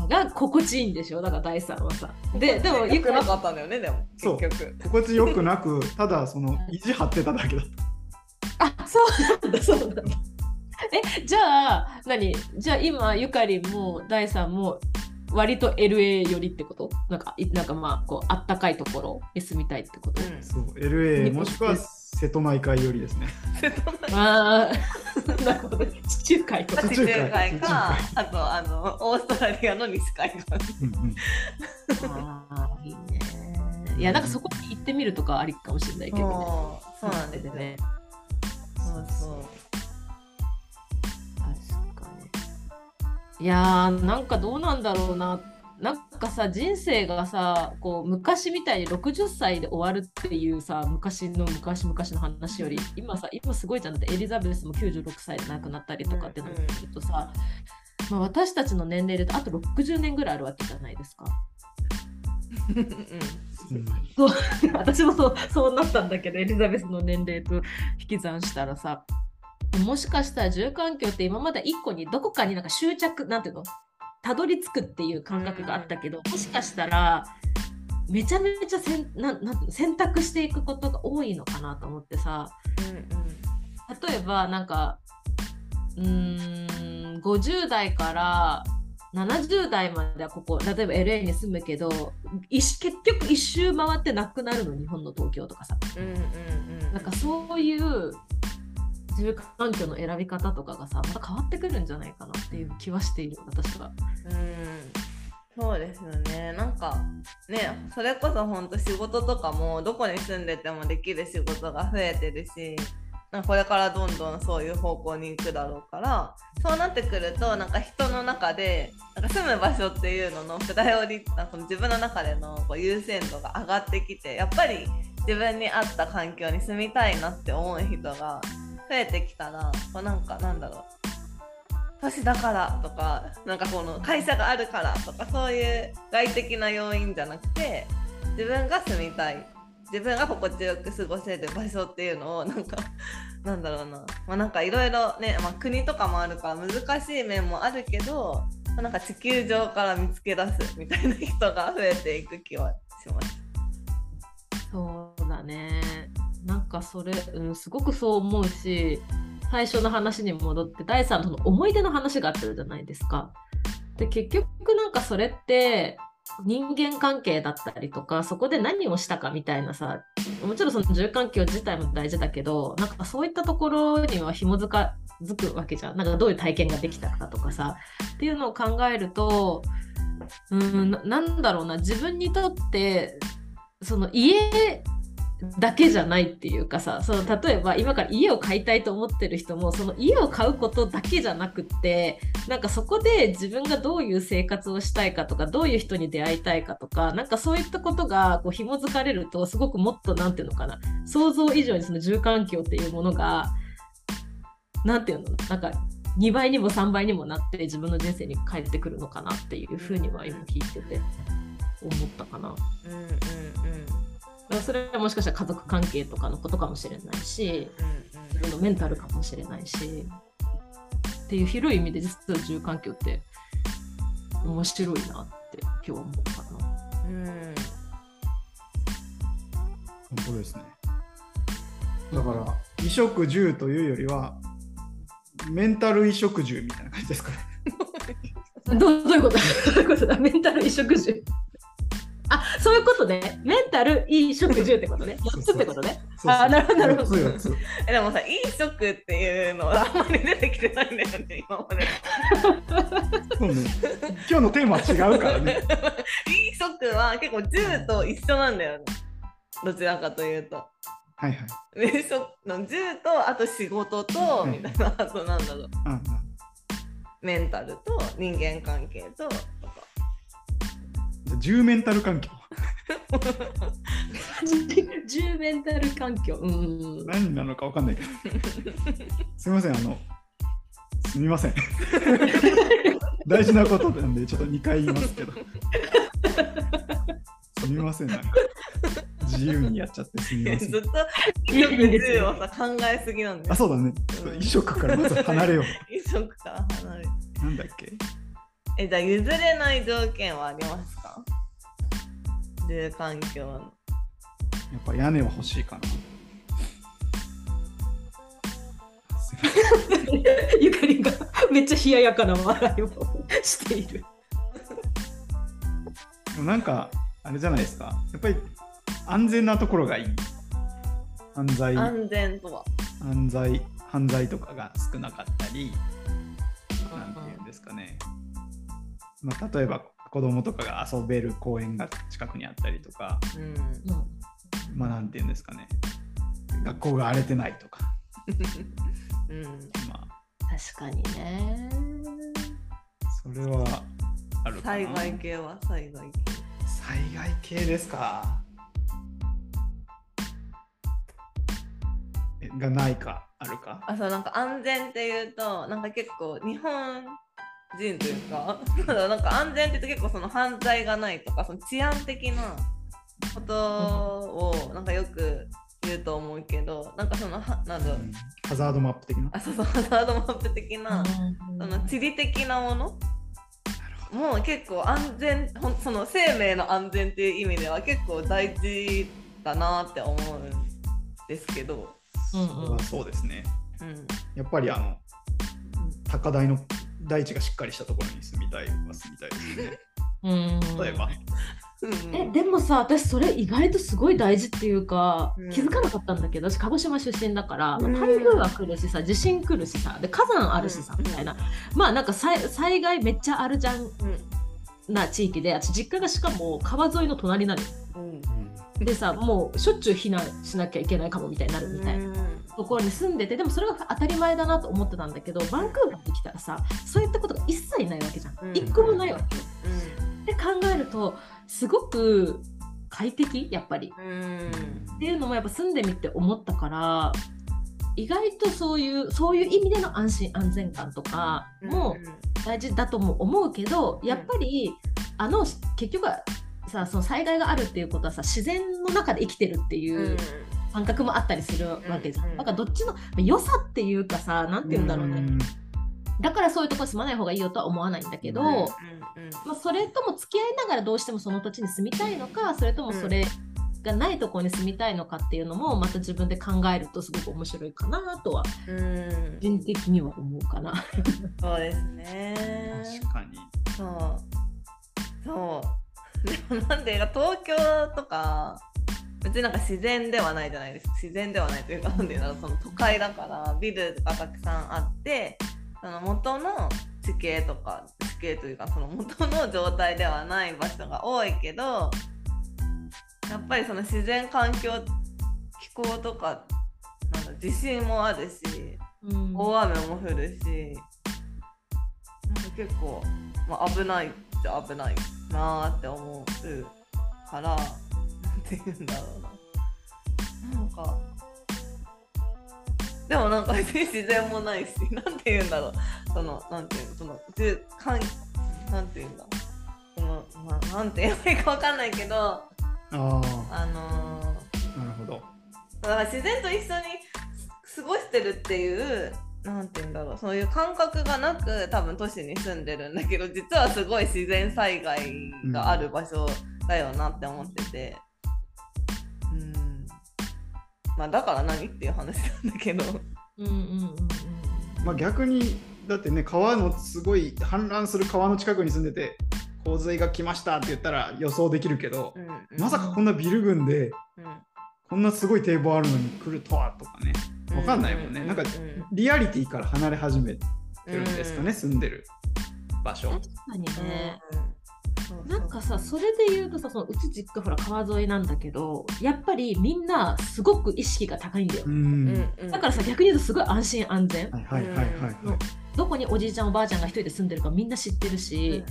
あが心地いいんでしょ？だから第三はさ。ででもよくなかったんだよねでもそう。結局。心地よくなくただその意地張ってただけだった。あそうなんだそうなんだ。えじゃあ何？じゃあ今ゆかりんも大さんも割と LA 寄りってこと？なんかいなんかまあこうあったかいところ？に住みたいってこと、うん。そう LA もしくは瀬戸内海寄りですね。<laughs> ああなるほど。地中海とか。地中海か海あとあのオーストラリアの西海岸。うんうん。あーいいね。いやなんかそこに行ってみるとかありかもしれないけどね。そうそうなんですね。そうそういやーなんかどうなんだろうな。なんかさ人生がさこう昔みたいに60歳で終わるっていうさ昔の昔々の話より今さ今すごいじゃん。だってエリザベスも96歳で亡くなったりとかってなってるとさ、まあ、私たちの年齢であと60年ぐらいあるわけじゃないですか。うん。<laughs> そんなに私もそうそうなったんだけどエリザベスの年齢と引き算したらさもしかしたら住環境って今まで一個にどこかになんか執着なんていうの？たどり着くっていう感覚があったけど、もしかしたらめちゃめちゃせんなんな選択していくことが多いのかなと思ってさ。例えばなんかうーん50代から70代まではここ例えば LA に住むけど一結局一周回ってなくなるの日本の東京とかさ。うんうんうん。なんかそういう住環境の選び方とかがさまた変わってくるんじゃないかなっていう気はしている私は。うんそうですよねなんかねそれこそほんと仕事とかもどこに住んでてもできる仕事が増えてるしなんかこれからどんどんそういう方向に行くだろうからそうなってくるとなんか人の中でなんか住む場所っていうののプライオリなんか自分の中でのこう優先度が上がってきてやっぱり自分に合った環境に住みたいなって思う人が増えてきたらこうなんかなんだろう。年だからとかなんかこの会社があるからとかそういう外的な要因じゃなくて自分が住みたい。自分が心地よく過ごせる場所っていうのをなんかなんだろうな。まあなんかいろいろね、まあ、国とかもあるから難しい面もあるけどなんか地球上から見つけ出すみたいな人が増えていく気はします。そうだね。なんかそれ、うん、すごくそう思うし最初の話に戻って第3の思い出の話があったじゃないですか。で結局なんかそれって人間関係だったりとかそこで何をしたかみたいなさもちろんその住環境自体も大事だけどなんかそういったところには紐づかづくわけじゃんなんかどういう体験ができたかとかさっていうのを考えるとうんななんだろうな自分にとってその家だけじゃないっていうかさその例えば今から家を買いたいと思ってる人もその家を買うことだけじゃなくってなんかそこで自分がどういう生活をしたいかとかどういう人に出会いたいかとかなんかそういったことがこう紐づかれるとすごくもっと何て言うのかな想像以上にその住環境っていうものが何て言うのなんか2倍にも3倍にもなって自分の人生に返ってくるのかなっていうふうには今聞いてて思ったかな。うんうんうんそれはもしかしたら家族関係とかのことかもしれないしうん自分のメンタルかもしれないしっていう広い意味で実は住環境って面白いなって今日思ったかな。うんうん本当ですね。だから、衣食住というよりは、メンタル衣食住みたいな感じですかね。<laughs> どうどういうこと？<laughs> どういうことだ？<laughs> メンタル衣食住。あそういうことね。メンタル衣食住ってことね。4つってことね。あなるほどなるほどでもさ、飲食っていうのはあんまり出てきてないんだよね、今まで。そうね。今日のテーマは違うからね。飲食は結構住と一緒なんだよね。どちらかというと。はいはい。飲食の住とあと仕事とうんみたいな、あとなんだろうメンタルと人間関係と10メンタル環境。<laughs> 住メンタル環境。うんうんうん。何なのかわかんないけど。すみません、あの、すみません。<laughs> 大事なことなんで、ちょっと2回言いますけど。すみません、なんか。自由にやっちゃってすみませんずっ。といやいい飲食ですよ住をさ考えすぎなんだあ、よ。そうだね。ちょっと衣食からまず離れよ飲食 <laughs> から離れ。なんだっけ？え、じゃあ譲れない条件はありますか？住環境？の。やっぱ屋根は欲しいかな。<laughs> ゆかりんがめっちゃ冷ややかな笑いをしている。でもなんかあれじゃないですかやっぱり安全なところがいい犯罪安全とは？犯罪犯罪とかが少なかったりなんていうんですかね、まあ、例えば子供とかが遊べる公園が近くにあったりとかうん。まあなんていうんですかね学校が荒れてないとか <laughs> うん。まあ確かにね。それはある災害系は？災害系。災害系ですかえがないか？あるか？あそうなんか安全っていうとなんか結構日本人というか <laughs> なんか安全って言うと結構その犯罪がないとかその治安的なことをなんかよく言うと思うけどなんかそのはなんだろう。うん。ハザードマップ的な？あそうそうハザードマップ的なその地理的なもの？もう結構安全ほんその生命の安全っていう意味では結構大事だなって思うんですけど、うんそれはそうですね。うん、やっぱりあの高台の大地がしっかりしたところに住みたいは住みたいですよね。<laughs> うん。例えば、うんえでもさ私それ意外とすごい大事っていうか、うん。気づかなかったんだけど私鹿児島出身だから、うん。台風は来るしさ地震来るしさで火山あるしさ、うんみたいな。まあなんか災災害めっちゃあるじゃんうん。な地域で私実家がしかも川沿いの隣なのよ。うんでさもうしょっちゅう避難しなきゃいけないかもみたいになるみたいな。ところに住んでてでもそれが当たり前だなと思ってたんだけどバンクーバーに来たらさそういったことが一切ないわけじゃん、うん。一個もないわけよ。うで考えるとすごく快適やっぱり。っていうのもやっぱ住んでみて思ったから意外とそういうそういう意味での安心安全感とかも大事だとも思うけど、やっぱりあの結局はさその災害があるっていうことはさ自然の中で生きてるっていう感覚もあったりするわけじゃん。うんだからどっちの良さっていうかさなんて言うんだろうね。だからそういうとこ住まない方がいいよとは思わないんだけど、うん。まあ、それとも付き合いながらどうしてもその土地に住みたいのかそれともそれがないところに住みたいのかっていうのもまた自分で考えるとすごく面白いかなとは個人的には思うかな。そうですね。確かに。そう。そうで <laughs> もなんで東京とか別になんか自然ではないじゃないです。か自然ではないというかなんでその都会だからビルがたくさんあってその元の地形とか地形というかその元の状態ではない場所が多いけどやっぱりその自然環境気候とかなんだ地震もあるしうん。大雨も降るしなんか結構、まあ、危ないっちゃ危ないなーって思うからなんて言うんだろうな。なんかでもなんか別に自然もないし <laughs> なんて言うんだろう。そのなんていうのそのじゅかんなんて言うんだ。その、まあ、なんて言えばいいかわかんないけどあああのーなるほど。だから自然と一緒に過ごしてるっていうなんて言うんだろう。そういう感覚がなく多分都市に住んでるんだけど実はすごい自然災害がある場所だよなって思ってて。うん。まあだから何っていう話なんだけど。うんうんうんまあ逆にだってね川のすごい氾濫する川の近くに住んでて洪水が来ましたって言ったら予想できるけど、うんうん。まさかこんなビル群でこんなすごい堤防あるのに来るとはとかねわかんないもんね。なんかリアリティから離れ始めてるんですかね、住んでる場所。確かにね。うん。なんかさそれで言うとさそのうち実家ほら川沿いなんだけどやっぱりみんなすごく意識が高いんだよ。う、ん。だからさ逆に言うとすごい安心安全。はいはいはいはいはい。どこにおじいちゃんおばあちゃんが一人で住んでるかみんな知ってるし、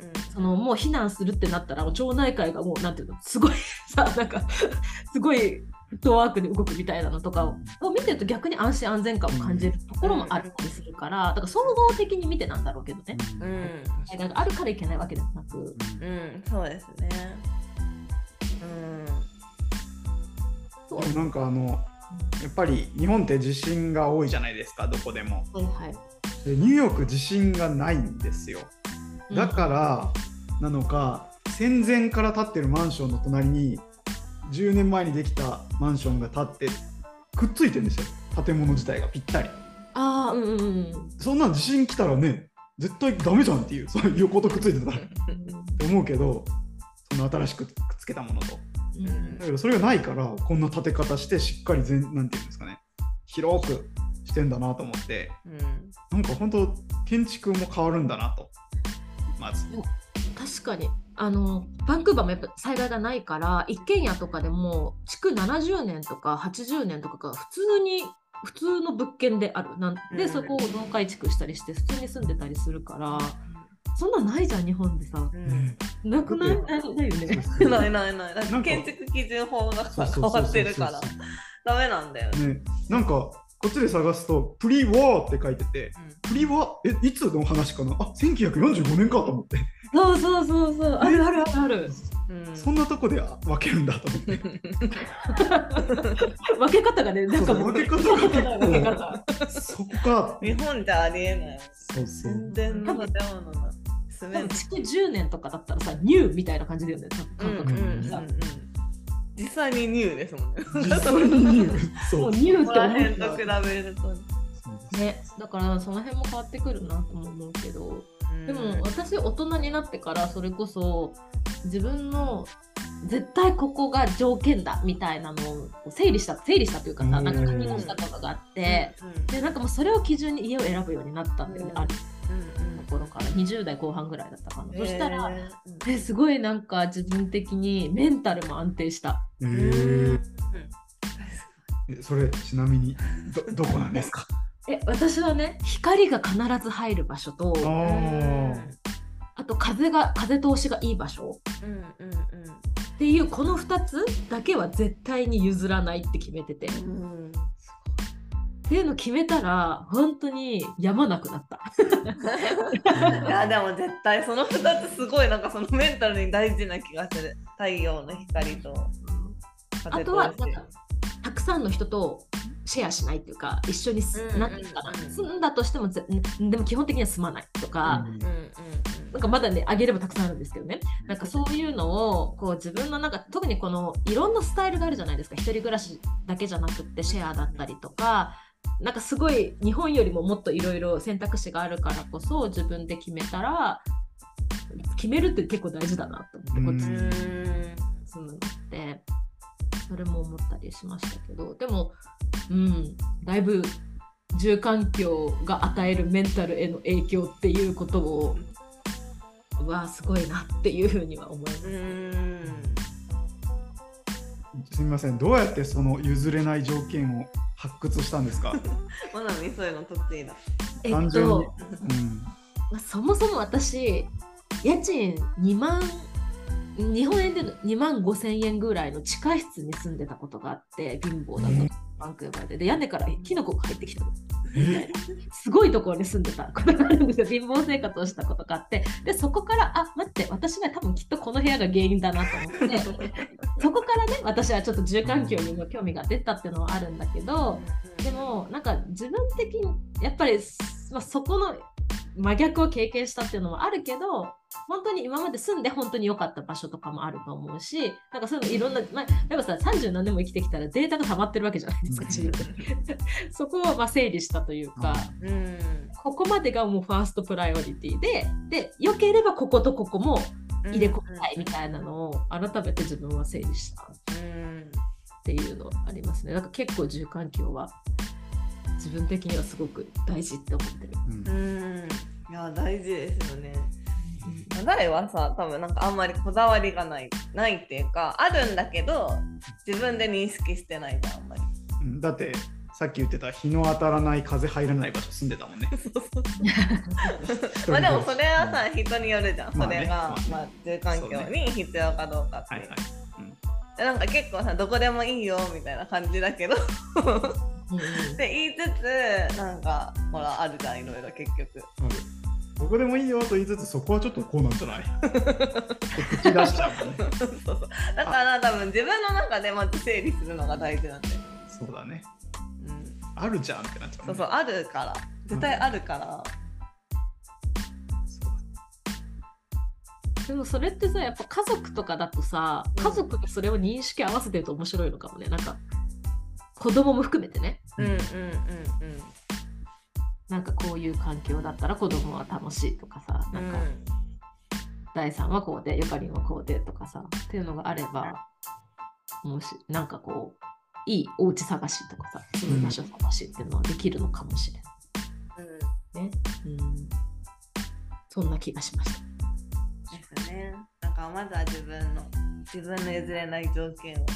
うんうん。そのもう避難するってなったらもう町内会がもうなんていうのすごいさなんか <laughs> すごいフットワークで動くみたいなのとかを見てると逆に安心安全感を感じるところもあったりするからだから総合的に見てなんだろうけどね。うん。うん災害があるからいけないわけではなく。うん、そうですね。そう。でもなんかあのやっぱり日本って地震が多いじゃないですかどこでも。はいはい。でニューヨーク地震がないんですよ。だからなのか戦前から建ってるマンションの隣に10年前にできたマンションが建ってくっついてるんですよ。建物自体がぴったり。ああうんうんうん。そんなん地震来たらね絶対ダメじゃんっていうそういう横とくっついてたら。って思うけどその新しくくっつけたものと。うん。だけどそれがないからこんな立て方してしっかり全なんていうんですかね。広くしてんだなと思って。うん。なんか本当建築も変わるんだなと。まず。確かにあのバンクーバーもやっぱ災害がないから一軒家とかでも築70年とか80年とかが普通に普通の物件である。なんで、うん。そこを分改築したりして普通に住んでたりするからそんなんないじゃん日本でさ。うん。なくない？ないないよね。<laughs> ないないない。建築基準法がさ変わってるから。ダメなんだよね。ね。なんかこっちで探すと「プリ・ワー」って書いてて「プリ・ワー」えいつの話かな？あ1945年かと思って。そうそうそうそう。あるあるあるある。うん。そんなとこで分けるんだと思って。<laughs> 分け方がねなんかもうそうそう分け方が結構。分け方そこか。日本じゃありえない。そうそう。全然の建物だ。築10年とかだったらさニューみたいな感じだよね感覚的にさ、実際にニューですもんね。実際にそうもうニュー。<laughs> ってここら辺思と比べると。ね、だからその辺も変わってくるなとも思うけど。でも私大人になってからそれこそ自分の絶対ここが条件だみたいなのを整理した整理したというかさうん。なんか書き出したことがあって。でなんかもうそれを基準に家を選ぶようになったんだよね、うんあるところから20代後半ぐらいだったかな、そしたらええすごいなんか自分的にメンタルも安定した。ええそれちなみにど <laughs> どこなんですか？え私はね光が必ず入る場所とあと風が風通しがいい場所。うんうんっていうこの2つだけは絶対に譲らないって決めてて、っうんうん。ていうの決めたら本当にやまなくなった。<laughs> いやでも絶対その2つすごいなんかそのメンタルに大事な気がする。太陽の光とあ風とはなんかたくさんの人とシェアしないっていうか一緒に住んだとしてもぜでも基本的には住まないとか、うんうんうんなんかまだねあげればたくさんあるんですけどね。なんかそういうのをこう自分のなんか特にこのいろんなスタイルがあるじゃないですか。一人暮らしだけじゃなくってシェアだったりとかなんかすごい日本よりももっといろいろ選択肢があるからこそ自分で決めたら決めるって結構大事だなと思ってこっちうん。に住むのって。それも思ったりしましたけどでもうん。だいぶ住環境が与えるメンタルへの影響っていうことをわあすごいなっていうふうには思います。うん。すみません。どうやってその譲れない条件を発掘したんですか、<laughs> まなみそういうの得意だ。えっと、うん。まあそもそも私家賃2万日本円での2万5千円ぐらいの地下室に住んでたことがあって貧乏だと、うんバンクーバーでで屋根からキノコが入ってきたえ？すごいところに住んでた。ことがあるんですよ。貧乏生活をしたことがあって。でそこからあ待って私は多分きっとこの部屋が原因だなと思って。そこからね私はちょっと住環境にも興味が出たっていうのはあるんだけどでもなんか自分的にやっぱり、まあ、そこの真逆を経験したっていうのもあるけど本当に今まで住んで本当に良かった場所とかもあると思うしなんかそういうのいろんな、まあ、やっぱさ30何年も生きてきたらデータが溜まってるわけじゃないですか自分で。<laughs> そこをまあ整理したというか。うん。ここまでがもうファーストプライオリティで、で、良ければこことここも入れ込みたいみたいなのを改めて自分は整理した。っうんていうのありますね。なんか結構住環境は自分的にはすごく大事って思ってる。うん。うん。いや大事ですよね大はさ多分なんかあんまりこだわりがないないっていうかあるんだけど自分で認識してないじゃんあんまり。うんだってさっき言ってた日の当たらない風入らない場所住んでたもんね。<laughs> そうそう <laughs> まあでもそれはさ人によるじゃん、それが、まあね。まあ、住環境に必要かどうかっていう。はいはい。でなんか結構さどこでもいいよみたいな感じだけど。うんうん。<laughs> で言いつつなんかほらあるじゃんいろいろ結局。あるどこでもいいよと言いつつそこはちょっとこうなんじゃない？口出しちゃうね。そうそうだから多分自分の中でまず整理するのが大事なんだよ、そうだね。うん、あるじゃんってなっちゃう、ね。そうそうあるから絶対あるから、でもそれってさ、やっぱ家族とかだとさ、家族がそれを認識合わせてると面白いのかもね。なんか子供も含めてね。うん、うんうんなんかこういう環境だったら子供は楽しいとかさなんか、第3はこうでゆかりんはこうでとかさっていうのがあればもしなんかこういいお家探しとかさ住む場所探しっていうのはできるのかもしれない、ねうん、そんな気がしました。ですね。なんかまずは自分の自分の譲れない条件を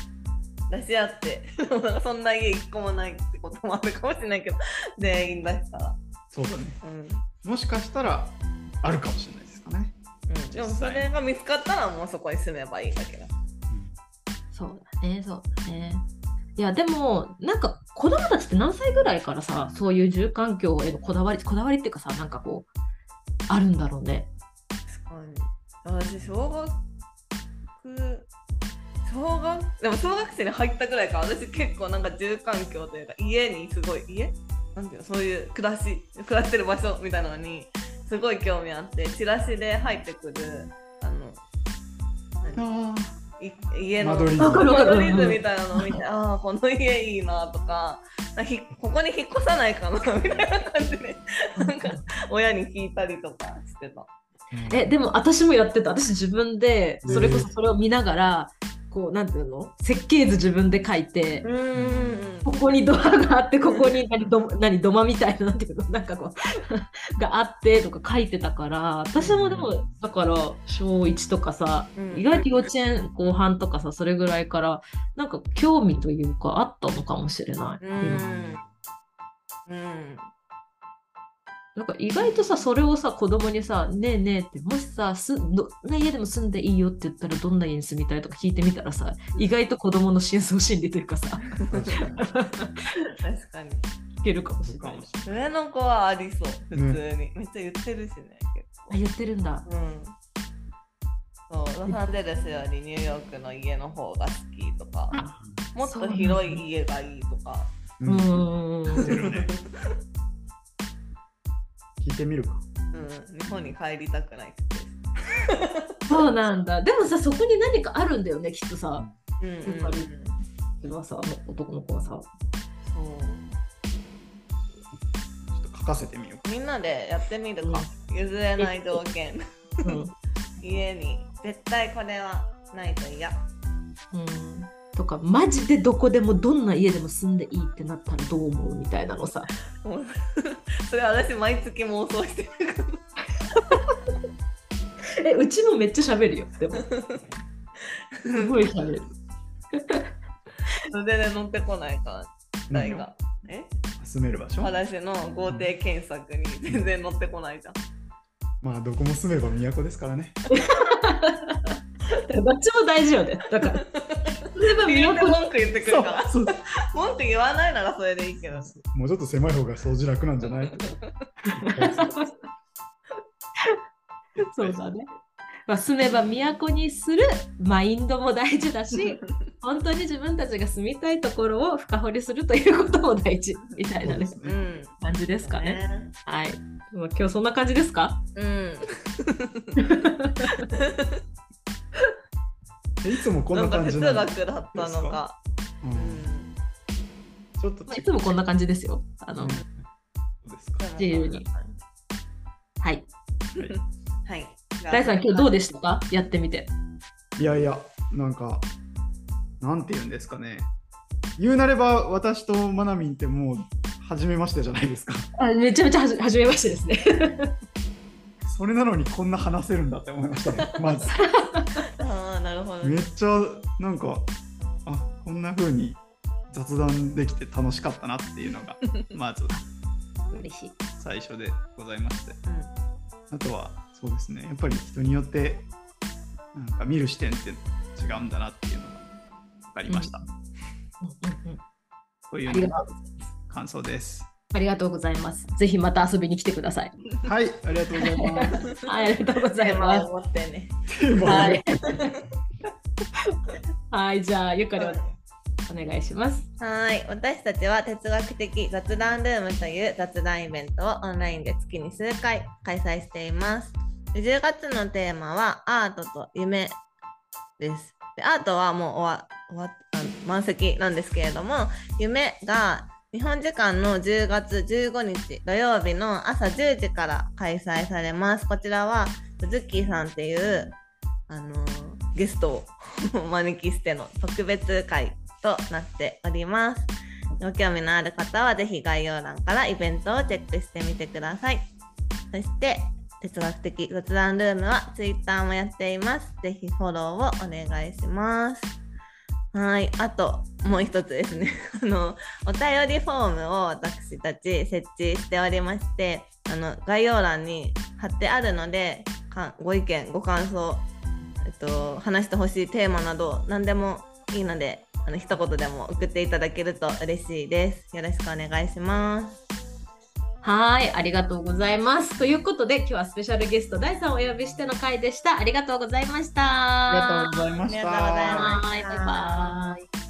出し合って <laughs> そんな家一個もないってこともあるかもしれないけど全員出したら。そうだねうんもしかしたらあるかもしれないですかね、うん、でもそれが見つかったらもうそこに住めばいいだけだ。そうだね、そうだね。いや、でも、なんか子供たちって何歳ぐらいからさ、そういう住環境へのこだわり、こだわりっていうかさ、なんかこう、あるんだろうね。確かに。私小学小学でも小学生に入ったぐらいから私結構なんか住環境というか家にすごい家なんていうのそういう暮らし暮らしてる場所みたいなのにすごい興味あってチラシで入ってくるあの何？あい家の間取り図みたいなのを見てああこの家いいなとかなんかひここに引っ越さないかなみたいな感じで <laughs> なんか親に聞いたりとかしてた。え、でも私もやってた。私自分で、それこそそれを見ながら、こう、なんていうの？設計図自分で書いて、ここにドアがあって、ここに何ど何土間みたいな、なんていうの、なんかこう、<laughs> があってとか書いてたから、私もでも、だから、小1とかさ、うん。意外と幼稚園後半とかさ、それぐらいから、なんか興味というか、あったのかもしれない。うん。うんなんか意外とさ、それをさ、子供にさ、ねえねえって、もしさ、すどんな家でも住んでいいよって言ったら、どんな家に住みたいとか聞いてみたらさ、意外と子供の深層心理というかさ、確かに。確かに聞けるかもしれない。上の子はありそう普通に、めっちゃ言ってるしね結あ、言ってるんだ。構うん。そうロサンゼルスよりニューヨークの家の方が好きとかもっと広い家がいいとか。ううん。<laughs> 聞いてみるか。うん日本に帰りたくないってそうなんだ。でもさ、そこに何かあるんだよね、きっとさ。言ってるわかる。自分はさ、男の子はさ。そう。ちょっと書かせてみよう。みんなでやってみるか、譲れない条件。うん。家に。絶対これはないと嫌。うん。とか、マジでどこでもどんな家でも住んでいいってなったらどう思うみたいなのさ。<laughs> それ私毎月妄想してるから <laughs> え、うちもめっちゃ喋るよ。でも。すごい喋る。それで乗ってこないから大が、え？住める場所？私の豪邸検索に全然乗ってこないじゃんまあどこも住めば都ですからね <laughs> どっちも大事よね。だから。それは言うて都に文句言ってくるからそう文句言わないならそれでいいけどもうちょっと狭い方が掃除楽なんじゃない？そうだね。まあ、住めば都にするマインドも大事だし、本当に自分たちが住みたいところを深掘りするということも大事みたいな、ね、ね。ん感じですかね。はい。まあ今日そんな感じですか？うん。え <laughs> いつもこんなか。なん感じ哲学だったのか。ちょっとまあいつもこんな感じですよ。あの、うん自由に。はい。はい。<laughs> 大さん、今日どうでした？かやってみて。いやいやなんかなんて言うんですかね。言うなれば私とマナミンってもう初めましてじゃないですか。あめちゃめちゃはじ初めましてですね。それなのにこんな話せるんだって思いましたね <laughs> まず。ああなるほどめっちゃなんかあこんな風に雑談できて楽しかったなっていうのが <laughs> まず嬉しい。最初でございまして。あとはそうですねやっぱり人によってなんか見る視点って違うんだなっていうのが分かりました、うという感想ですありがとうございます。ぜひまた遊びに来てください。はいありがとうございますはい、ありがとうございます。ねテーマをはい。はい、じゃあ、ゆかりお願いします。はい私たちは哲学的雑談ルームという雑談イベントをオンラインで月に数回開催しています10月のテーマはアートと夢ですでアートはもう終わ満席なんですけれども夢が日本時間の10月15日土曜日の朝10時から開催されます。こちらはズッキーさんっていうあのゲストを <laughs> お招きしての特別会となっております。ご興味のある方はぜひ概要欄からイベントをチェックしてみてください。そして哲学的雑談ルームは Twitter もやっています。ぜひフォローをお願いします。はい、あともう一つですね。<laughs> あのお便りフォームを私たち設置しておりましてあの概要欄に貼ってあるのでかご意見ご感想、えっと、話してほしいテーマなど何でもいいのであの一言でも送っていただけると嬉しいです。よろしくお願いします。はい、ありがとうございます。ということで、今日はスペシャルゲスト、第3をお呼びしての回でした。ありがとうございました。ありがとうございました。ありがとうございましたはい、バイバイ。